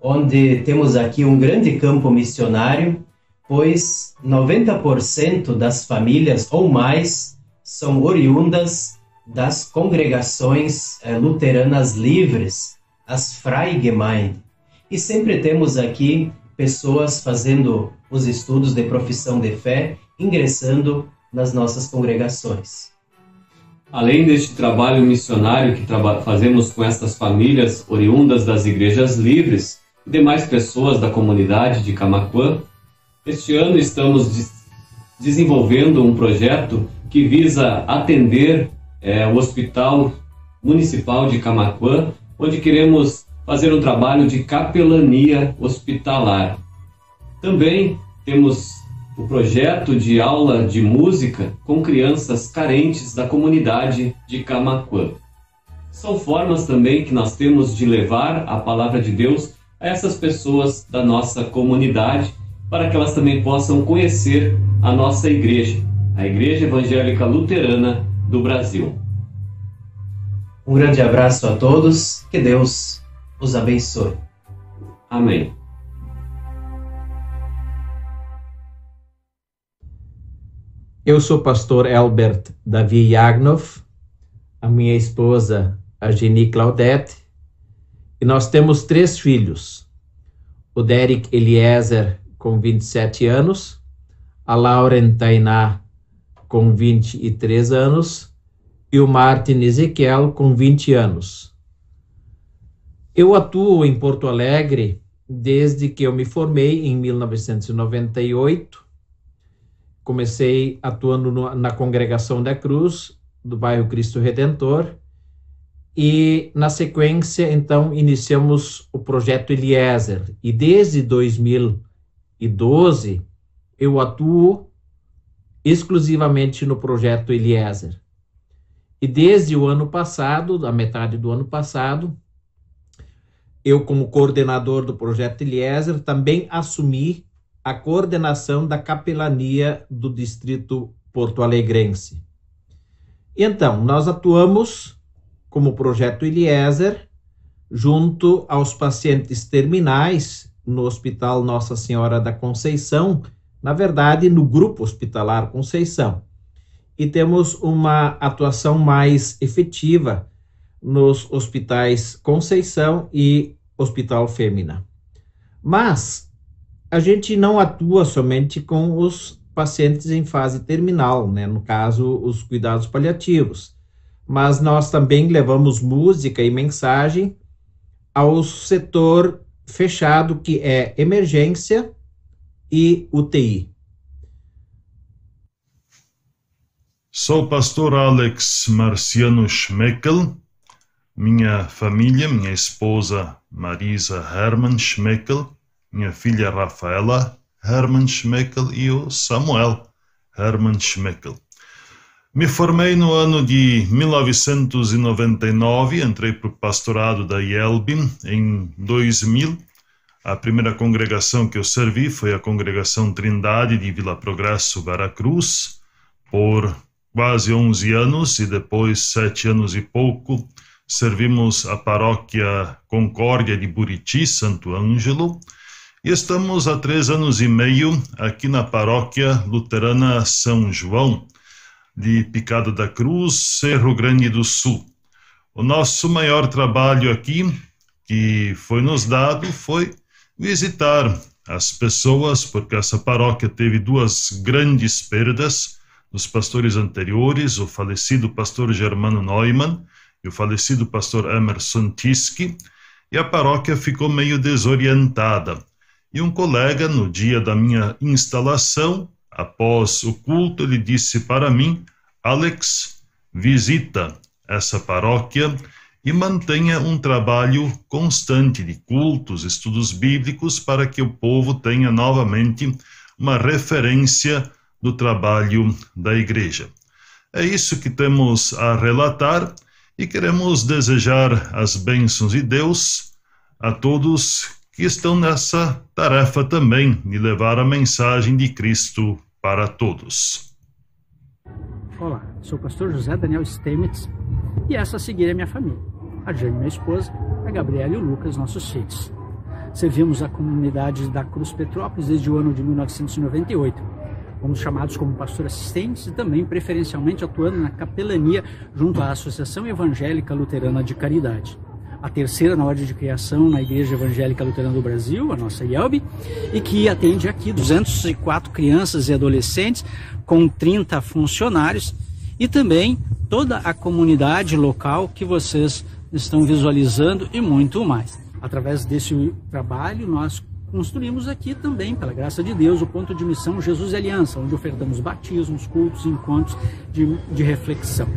onde temos aqui um grande campo missionário, pois 90% das famílias ou mais são oriundas das congregações eh, luteranas livres, as Freigemeinde. E sempre temos aqui pessoas fazendo os estudos de profissão de fé, ingressando nas nossas congregações. Além deste trabalho missionário que traba fazemos com estas famílias oriundas das igrejas livres e demais pessoas da comunidade de Camacuã, este ano estamos de desenvolvendo um projeto que visa atender é, o Hospital Municipal de Camacuã, onde queremos fazer um trabalho de capelania hospitalar. Também temos o projeto de aula de música com crianças carentes da comunidade de Camacuã. São formas também que nós temos de levar a palavra de Deus a essas pessoas da nossa comunidade, para que elas também possam conhecer a nossa igreja, a Igreja Evangélica Luterana do Brasil. Um grande abraço a todos, que Deus os abençoe. Amém. Eu sou o pastor Albert Davi Yagnov, a minha esposa, a Jenny Claudette, e nós temos três filhos. O Derek Eliezer, com 27 anos, a Lauren Tainá, com 23 anos, e o Martin Ezequiel, com 20 anos. Eu atuo em Porto Alegre desde que eu me formei em 1998. Comecei atuando no, na Congregação da Cruz, do bairro Cristo Redentor, e na sequência, então, iniciamos o projeto Eliezer. E desde 2012, eu atuo exclusivamente no projeto Eliezer. E desde o ano passado, a metade do ano passado, eu, como coordenador do projeto Eliezer, também assumi a coordenação da capelania do distrito porto-alegrense. Então, nós atuamos como projeto Eliezer junto aos pacientes terminais no Hospital Nossa Senhora da Conceição, na verdade, no Grupo Hospitalar Conceição. E temos uma atuação mais efetiva nos hospitais Conceição e Hospital Fêmea. Mas a gente não atua somente com os pacientes em fase terminal, né? no caso, os cuidados paliativos, mas nós também levamos música e mensagem ao setor fechado que é emergência e UTI. Sou pastor Alex Marciano Schmeckel. Minha família, minha esposa Marisa Hermann Schmeckel, minha filha Rafaela Hermann Schmeckel e o Samuel Hermann Schmeckel. Me formei no ano de 1999, entrei para o pastorado da Yelbin em 2000 a primeira congregação que eu servi foi a congregação Trindade de Vila Progresso, Veracruz, por quase 11 anos e depois sete anos e pouco servimos a paróquia Concórdia de Buriti, Santo Ângelo, e estamos há três anos e meio aqui na paróquia luterana São João, de Picada da Cruz, Cerro Grande do Sul. O nosso maior trabalho aqui, que foi nos dado, foi visitar as pessoas, porque essa paróquia teve duas grandes perdas dos pastores anteriores, o falecido pastor Germano Neumann e o falecido pastor Emerson Tiski, e a paróquia ficou meio desorientada. E um colega, no dia da minha instalação, após o culto, ele disse para mim: Alex, visita essa paróquia e mantenha um trabalho constante de cultos, estudos bíblicos, para que o povo tenha novamente uma referência do trabalho da igreja. É isso que temos a relatar e queremos desejar as bênçãos de Deus a todos que estão nessa tarefa também de levar a mensagem de Cristo para todos. Olá, sou o pastor José Daniel Stemitz e essa a seguir é minha família a Jane, minha esposa, a Gabriela e o Lucas, nossos filhos. Servimos a comunidade da Cruz Petrópolis desde o ano de 1998. Fomos chamados como pastor assistentes e também preferencialmente atuando na capelania junto à Associação Evangélica Luterana de Caridade. A terceira na ordem de criação na Igreja Evangélica Luterana do Brasil, a nossa IELB, e que atende aqui 204 crianças e adolescentes com 30 funcionários e também toda a comunidade local que vocês estão visualizando e muito mais. Através desse trabalho, nós construímos aqui também, pela graça de Deus, o ponto de missão Jesus e Aliança, onde ofertamos batismos, cultos encontros de, de reflexão.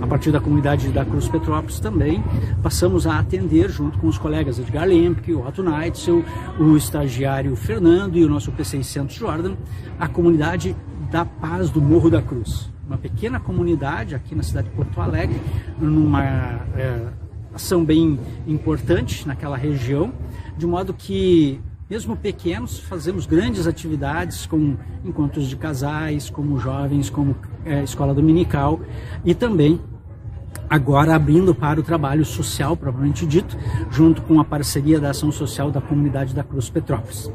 A partir da comunidade da Cruz Petrópolis também passamos a atender, junto com os colegas Edgar Lemke, o Otto Neitzel, o estagiário Fernando e o nosso P600 Jordan, a comunidade da paz do Morro da Cruz uma pequena comunidade aqui na cidade de Porto Alegre, numa é, ação bem importante naquela região, de modo que, mesmo pequenos, fazemos grandes atividades como encontros de casais, como jovens, como é, escola dominical e também agora abrindo para o trabalho social, propriamente dito, junto com a parceria da ação social da comunidade da Cruz Petrópolis.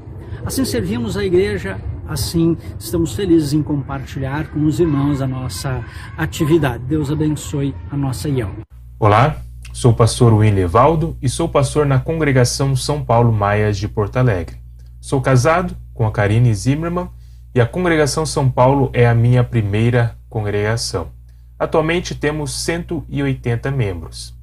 Assim servimos a igreja Assim, estamos felizes em compartilhar com os irmãos a nossa atividade. Deus abençoe a nossa IEL. Olá, sou pastor William Evaldo e sou pastor na congregação São Paulo Maias de Porto Alegre. Sou casado com a Karine Zimmermann e a congregação São Paulo é a minha primeira congregação. Atualmente temos 180 membros.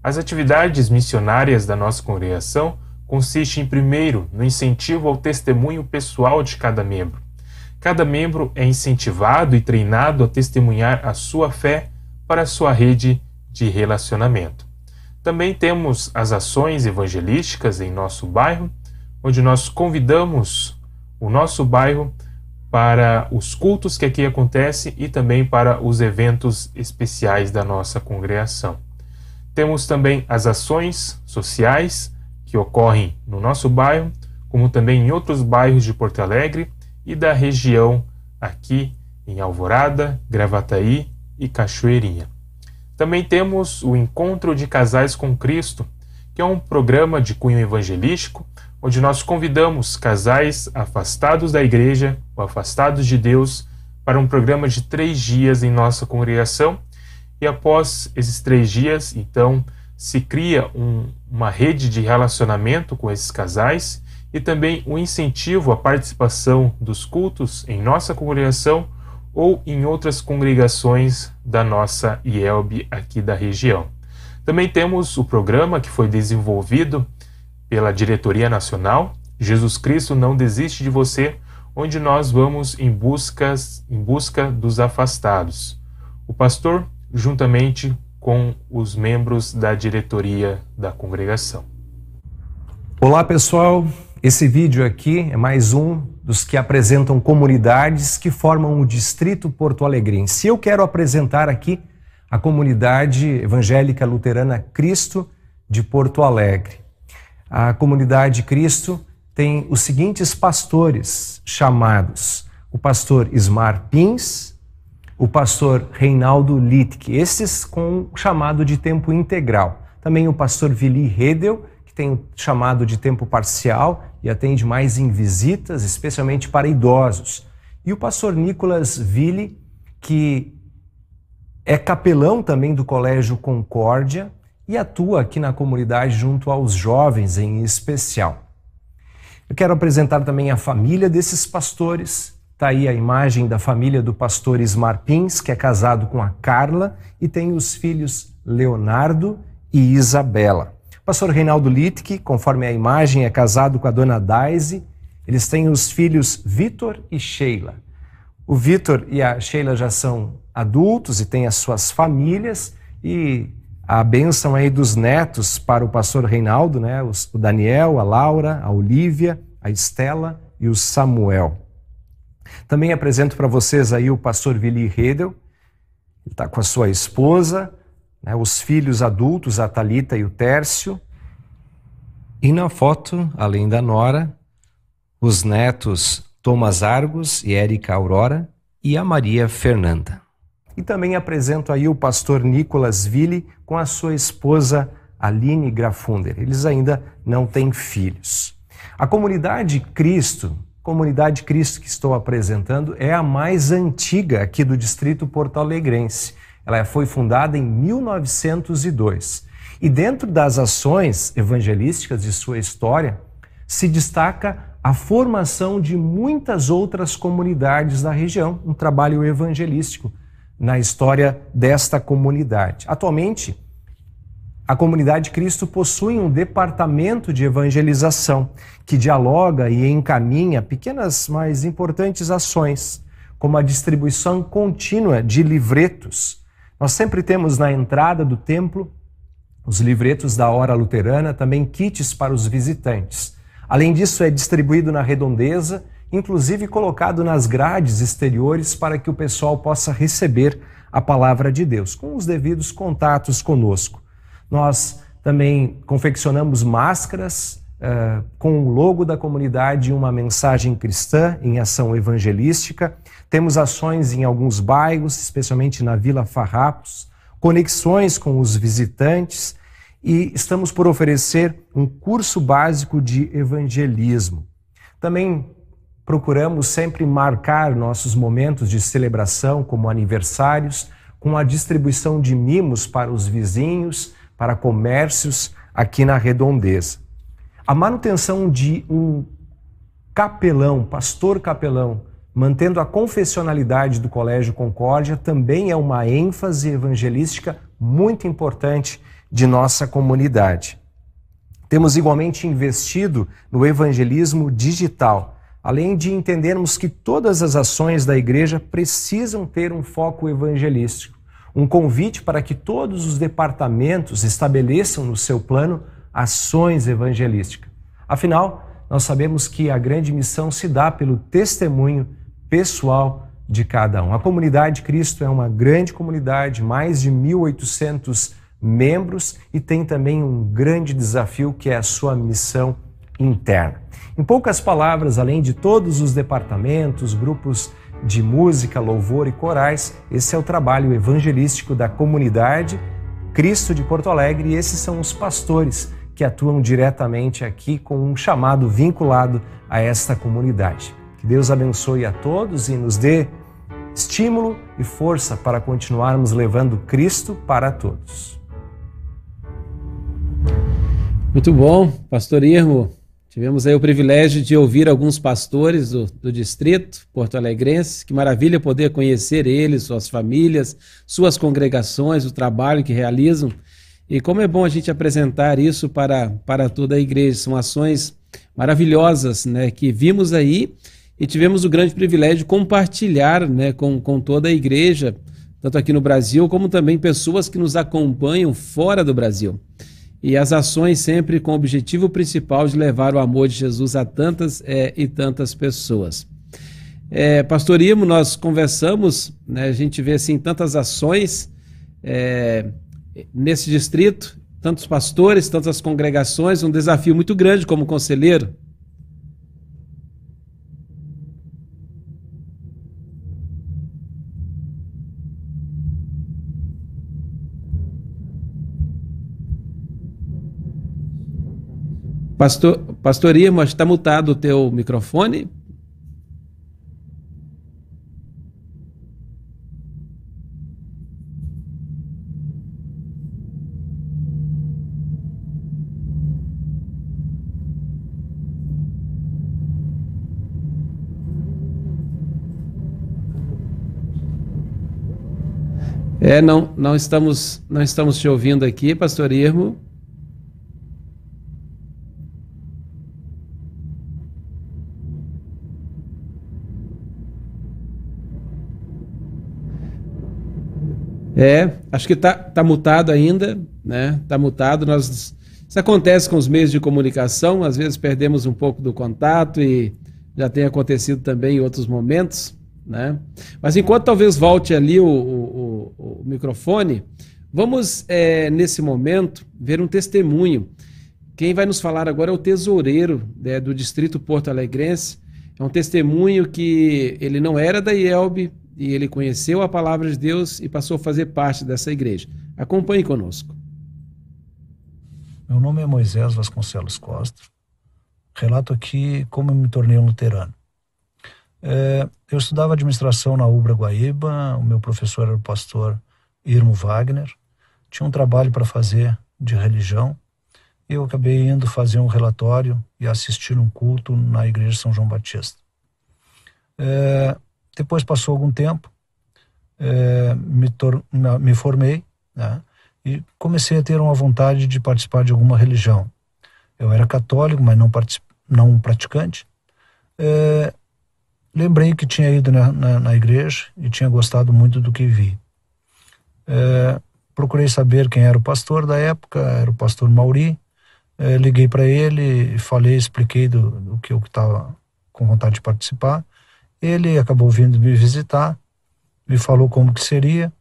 As atividades missionárias da nossa congregação consistem, primeiro, no incentivo ao testemunho pessoal de cada membro. Cada membro é incentivado e treinado a testemunhar a sua fé para a sua rede de relacionamento. Também temos as ações evangelísticas em nosso bairro, onde nós convidamos o nosso bairro para os cultos que aqui acontecem e também para os eventos especiais da nossa congregação. Temos também as ações sociais que ocorrem no nosso bairro, como também em outros bairros de Porto Alegre e da região aqui em Alvorada, Gravataí e Cachoeirinha. Também temos o Encontro de Casais com Cristo, que é um programa de cunho evangelístico onde nós convidamos casais afastados da igreja ou afastados de Deus para um programa de três dias em nossa congregação. E após esses três dias, então, se cria um, uma rede de relacionamento com esses casais e também um incentivo à participação dos cultos em nossa congregação ou em outras congregações da nossa IELB aqui da região. Também temos o programa que foi desenvolvido pela Diretoria Nacional, Jesus Cristo não desiste de você, onde nós vamos em, buscas, em busca dos afastados. O pastor, juntamente com os membros da diretoria da congregação. Olá pessoal, esse vídeo aqui é mais um dos que apresentam comunidades que formam o Distrito Porto Alegrense. Eu quero apresentar aqui a comunidade evangélica luterana Cristo de Porto Alegre a comunidade Cristo tem os seguintes pastores chamados: o pastor Ismar Pins, o pastor Reinaldo Littke, esses com chamado de tempo integral. Também o pastor Vili Redel, que tem chamado de tempo parcial e atende mais em visitas, especialmente para idosos. E o pastor Nicolas Ville, que é capelão também do Colégio Concórdia e atua aqui na comunidade junto aos jovens em especial. Eu quero apresentar também a família desses pastores. Está aí a imagem da família do pastor Ismar Pins, que é casado com a Carla e tem os filhos Leonardo e Isabela. Pastor Reinaldo Littke, conforme a imagem, é casado com a dona Daisy. Eles têm os filhos Vitor e Sheila. O Vitor e a Sheila já são adultos e têm as suas famílias e a bênção aí dos netos para o pastor Reinaldo, né? o Daniel, a Laura, a Olívia, a Estela e o Samuel. Também apresento para vocês aí o pastor Vili Redel, ele está com a sua esposa, né? os filhos adultos, a Talita e o Tércio. E na foto, além da Nora, os netos Thomas Argos e Érica Aurora e a Maria Fernanda. E também apresento aí o pastor Nicolas Ville com a sua esposa Aline Grafunder. Eles ainda não têm filhos. A comunidade Cristo, comunidade Cristo que estou apresentando, é a mais antiga aqui do distrito porto-alegrense. Ela foi fundada em 1902. E dentro das ações evangelísticas de sua história, se destaca a formação de muitas outras comunidades da região, um trabalho evangelístico na história desta comunidade. Atualmente, a comunidade Cristo possui um departamento de evangelização que dialoga e encaminha pequenas, mas importantes ações, como a distribuição contínua de livretos. Nós sempre temos na entrada do templo os livretos da hora luterana, também kits para os visitantes. Além disso, é distribuído na redondeza inclusive colocado nas grades exteriores para que o pessoal possa receber a palavra de Deus, com os devidos contatos conosco. Nós também confeccionamos máscaras uh, com o logo da comunidade e uma mensagem cristã em ação evangelística. Temos ações em alguns bairros, especialmente na Vila Farrapos, conexões com os visitantes e estamos por oferecer um curso básico de evangelismo. Também procuramos sempre marcar nossos momentos de celebração, como aniversários, com a distribuição de mimos para os vizinhos, para comércios aqui na redondeza. A manutenção de um capelão, pastor capelão mantendo a confessionalidade do Colégio Concórdia, também é uma ênfase evangelística muito importante de nossa comunidade. Temos igualmente investido no evangelismo digital, além de entendermos que todas as ações da igreja precisam ter um foco evangelístico. Um convite para que todos os departamentos estabeleçam no seu plano ações evangelísticas. Afinal, nós sabemos que a grande missão se dá pelo testemunho pessoal de cada um. A comunidade Cristo é uma grande comunidade, mais de 1.800 membros e tem também um grande desafio que é a sua missão interna. Em poucas palavras, além de todos os departamentos, grupos de música, louvor e corais, esse é o trabalho evangelístico da comunidade Cristo de Porto Alegre e esses são os pastores que atuam diretamente aqui com um chamado vinculado a esta comunidade. Que Deus abençoe a todos e nos dê estímulo e força para continuarmos levando Cristo para todos. Muito bom, pastor Irmo. Tivemos aí o privilégio de ouvir alguns pastores do, do distrito porto alegrense. Que maravilha poder conhecer eles, suas famílias, suas congregações, o trabalho que realizam. E como é bom a gente apresentar isso para, para toda a igreja. São ações maravilhosas né, que vimos aí e tivemos o grande privilégio de compartilhar né, com, com toda a igreja, tanto aqui no Brasil, como também pessoas que nos acompanham fora do Brasil. E as ações sempre com o objetivo principal de levar o amor de Jesus a tantas é, e tantas pessoas. É, Pastor Imo, nós conversamos, né, a gente vê assim tantas ações é, nesse distrito, tantos pastores, tantas congregações, um desafio muito grande como conselheiro Pastor, pastor Irma, está mutado o teu microfone? É, não, não estamos, não estamos te ouvindo aqui, pastor Irmo. É, acho que está tá mutado ainda, né? Está mutado. Nós, isso acontece com os meios de comunicação, às vezes perdemos um pouco do contato e já tem acontecido também em outros momentos, né? Mas enquanto talvez volte ali o, o, o, o microfone, vamos é, nesse momento ver um testemunho. Quem vai nos falar agora é o tesoureiro né, do Distrito Porto Alegrense. É um testemunho que ele não era da IELB, e ele conheceu a palavra de Deus e passou a fazer parte dessa igreja. Acompanhe conosco. Meu nome é Moisés Vasconcelos Costa. Relato aqui como eu me tornei um luterano. É, eu estudava administração na Ubra Guaíba, o meu professor era o pastor Irmo Wagner. Tinha um trabalho para fazer de religião. Eu acabei indo fazer um relatório e assistir um culto na igreja São João Batista. É, depois passou algum tempo, é, me, me, formei né, e comecei a ter uma vontade de participar de alguma religião. Eu era católico, mas não, não praticante. É, lembrei que tinha ido na, na, na, igreja e tinha gostado muito do que vi. É, procurei saber quem era o pastor da época, era o pastor Mauri. Liguei para ele, falei, expliquei do, do que eu estava com vontade de participar. Ele acabou vindo me visitar, me falou como que seria.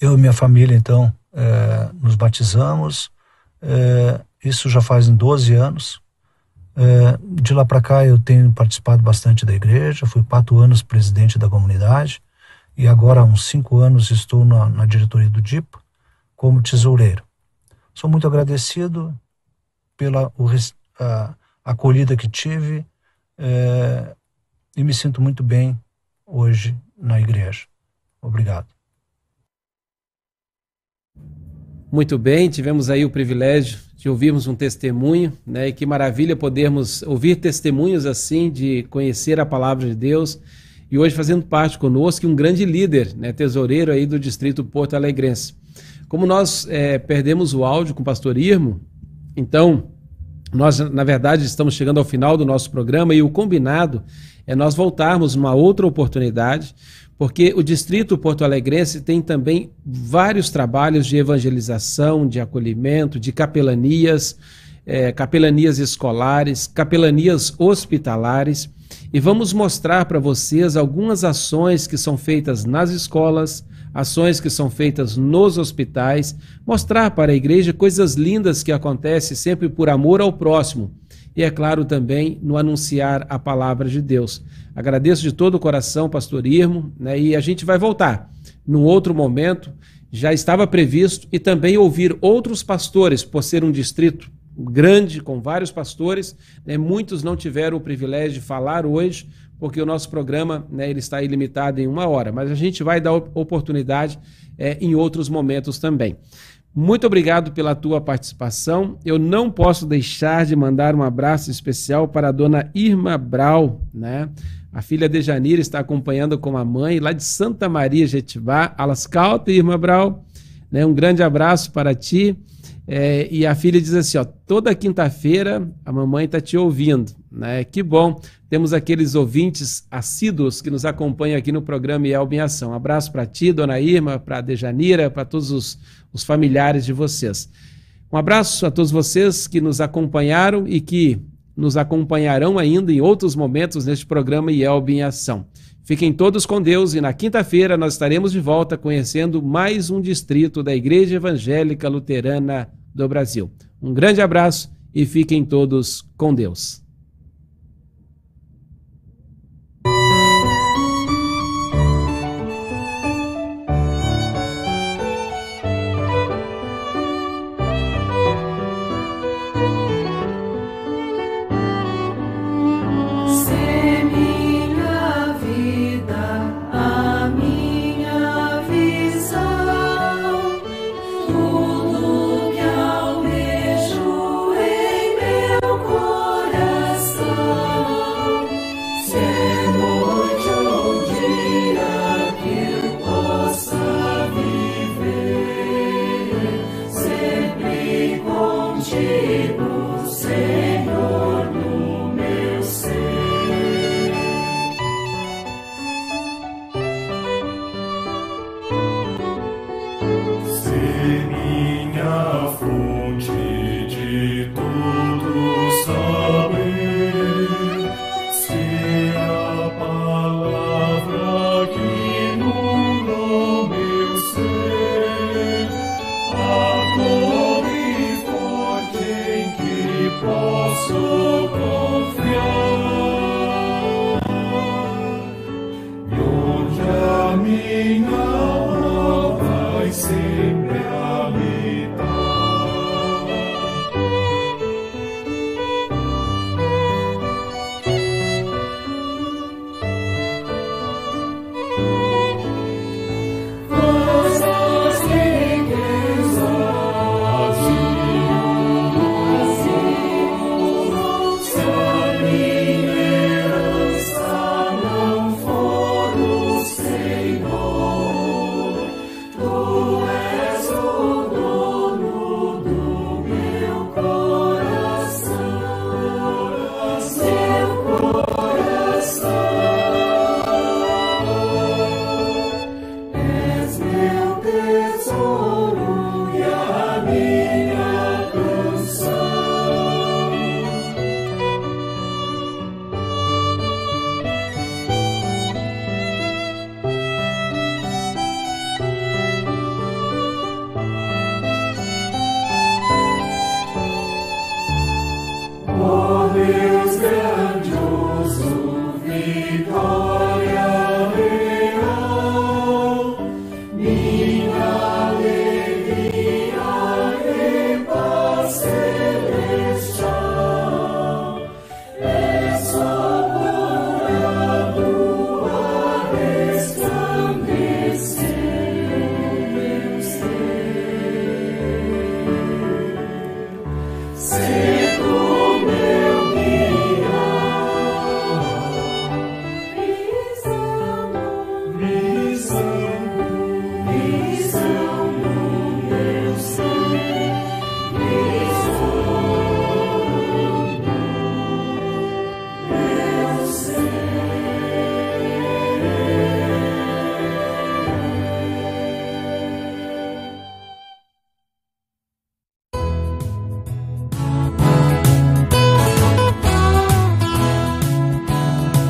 Eu e minha família, então, é, nos batizamos. É, isso já faz 12 anos. É, de lá para cá eu tenho participado bastante da igreja, fui quatro anos presidente da comunidade e agora há uns cinco anos estou na, na diretoria do DIP como tesoureiro. Sou muito agradecido pela o, a, acolhida que tive, é, e me sinto muito bem hoje na igreja. Obrigado. Muito bem, tivemos aí o privilégio de ouvirmos um testemunho, né? E que maravilha podermos ouvir testemunhos assim, de conhecer a palavra de Deus. E hoje fazendo parte conosco um grande líder, né? Tesoureiro aí do Distrito Porto Alegrense. Como nós é, perdemos o áudio com o pastor Irmo, então nós, na verdade, estamos chegando ao final do nosso programa e o combinado é nós voltarmos uma outra oportunidade, porque o Distrito Porto Alegrense tem também vários trabalhos de evangelização, de acolhimento, de capelanias, é, capelanias escolares, capelanias hospitalares, e vamos mostrar para vocês algumas ações que são feitas nas escolas, ações que são feitas nos hospitais, mostrar para a igreja coisas lindas que acontecem sempre por amor ao próximo e, é claro, também no anunciar a palavra de Deus. Agradeço de todo o coração, pastor Irmo, né, e a gente vai voltar num outro momento. Já estava previsto e também ouvir outros pastores, por ser um distrito grande, com vários pastores. Né, muitos não tiveram o privilégio de falar hoje, porque o nosso programa né, ele está ilimitado em uma hora, mas a gente vai dar oportunidade é, em outros momentos também. Muito obrigado pela tua participação. Eu não posso deixar de mandar um abraço especial para a dona Irma Brau, né? A filha de Janira está acompanhando com a mãe lá de Santa Maria Jetibá. Alas Calta, Irma Brau. Né? Um grande abraço para ti. É, e a filha diz assim: ó, toda quinta-feira a mamãe está te ouvindo. Né? Que bom. Temos aqueles ouvintes assíduos que nos acompanham aqui no programa Elba em Ação. Um abraço para ti, dona Irma, para Dejanira, para todos os, os familiares de vocês. Um abraço a todos vocês que nos acompanharam e que nos acompanharão ainda em outros momentos neste programa Elba em Ação. Fiquem todos com Deus e na quinta-feira nós estaremos de volta conhecendo mais um distrito da Igreja Evangélica Luterana do Brasil. Um grande abraço e fiquem todos com Deus.